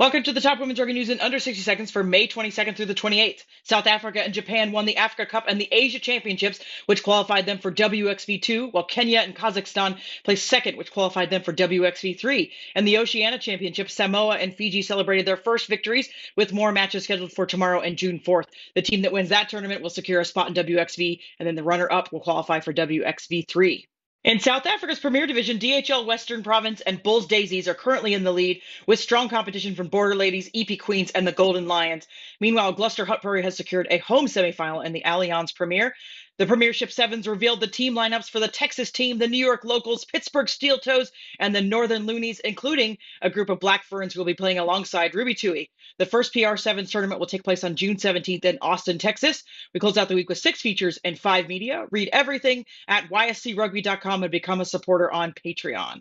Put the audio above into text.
Welcome to the top women's rugby news in under 60 seconds for May 22nd through the 28th. South Africa and Japan won the Africa Cup and the Asia Championships, which qualified them for WXV2, while Kenya and Kazakhstan placed second, which qualified them for WXV3. And the Oceania Championship, Samoa and Fiji celebrated their first victories with more matches scheduled for tomorrow and June 4th. The team that wins that tournament will secure a spot in WXV, and then the runner up will qualify for WXV3. In South Africa's Premier Division, DHL Western Province and Bulls Daisies are currently in the lead with strong competition from Border Ladies, EP Queens, and the Golden Lions. Meanwhile, Gloucester Hartpury has secured a home semifinal in the Allianz Premier. The Premiership Sevens revealed the team lineups for the Texas team, the New York Locals, Pittsburgh Steeltoes, and the Northern Loonies, including a group of Black Ferns who will be playing alongside Ruby Tui. The first PR Sevens tournament will take place on June 17th in Austin, Texas. We close out the week with six features and five media. Read everything at yscrugby.com and become a supporter on Patreon.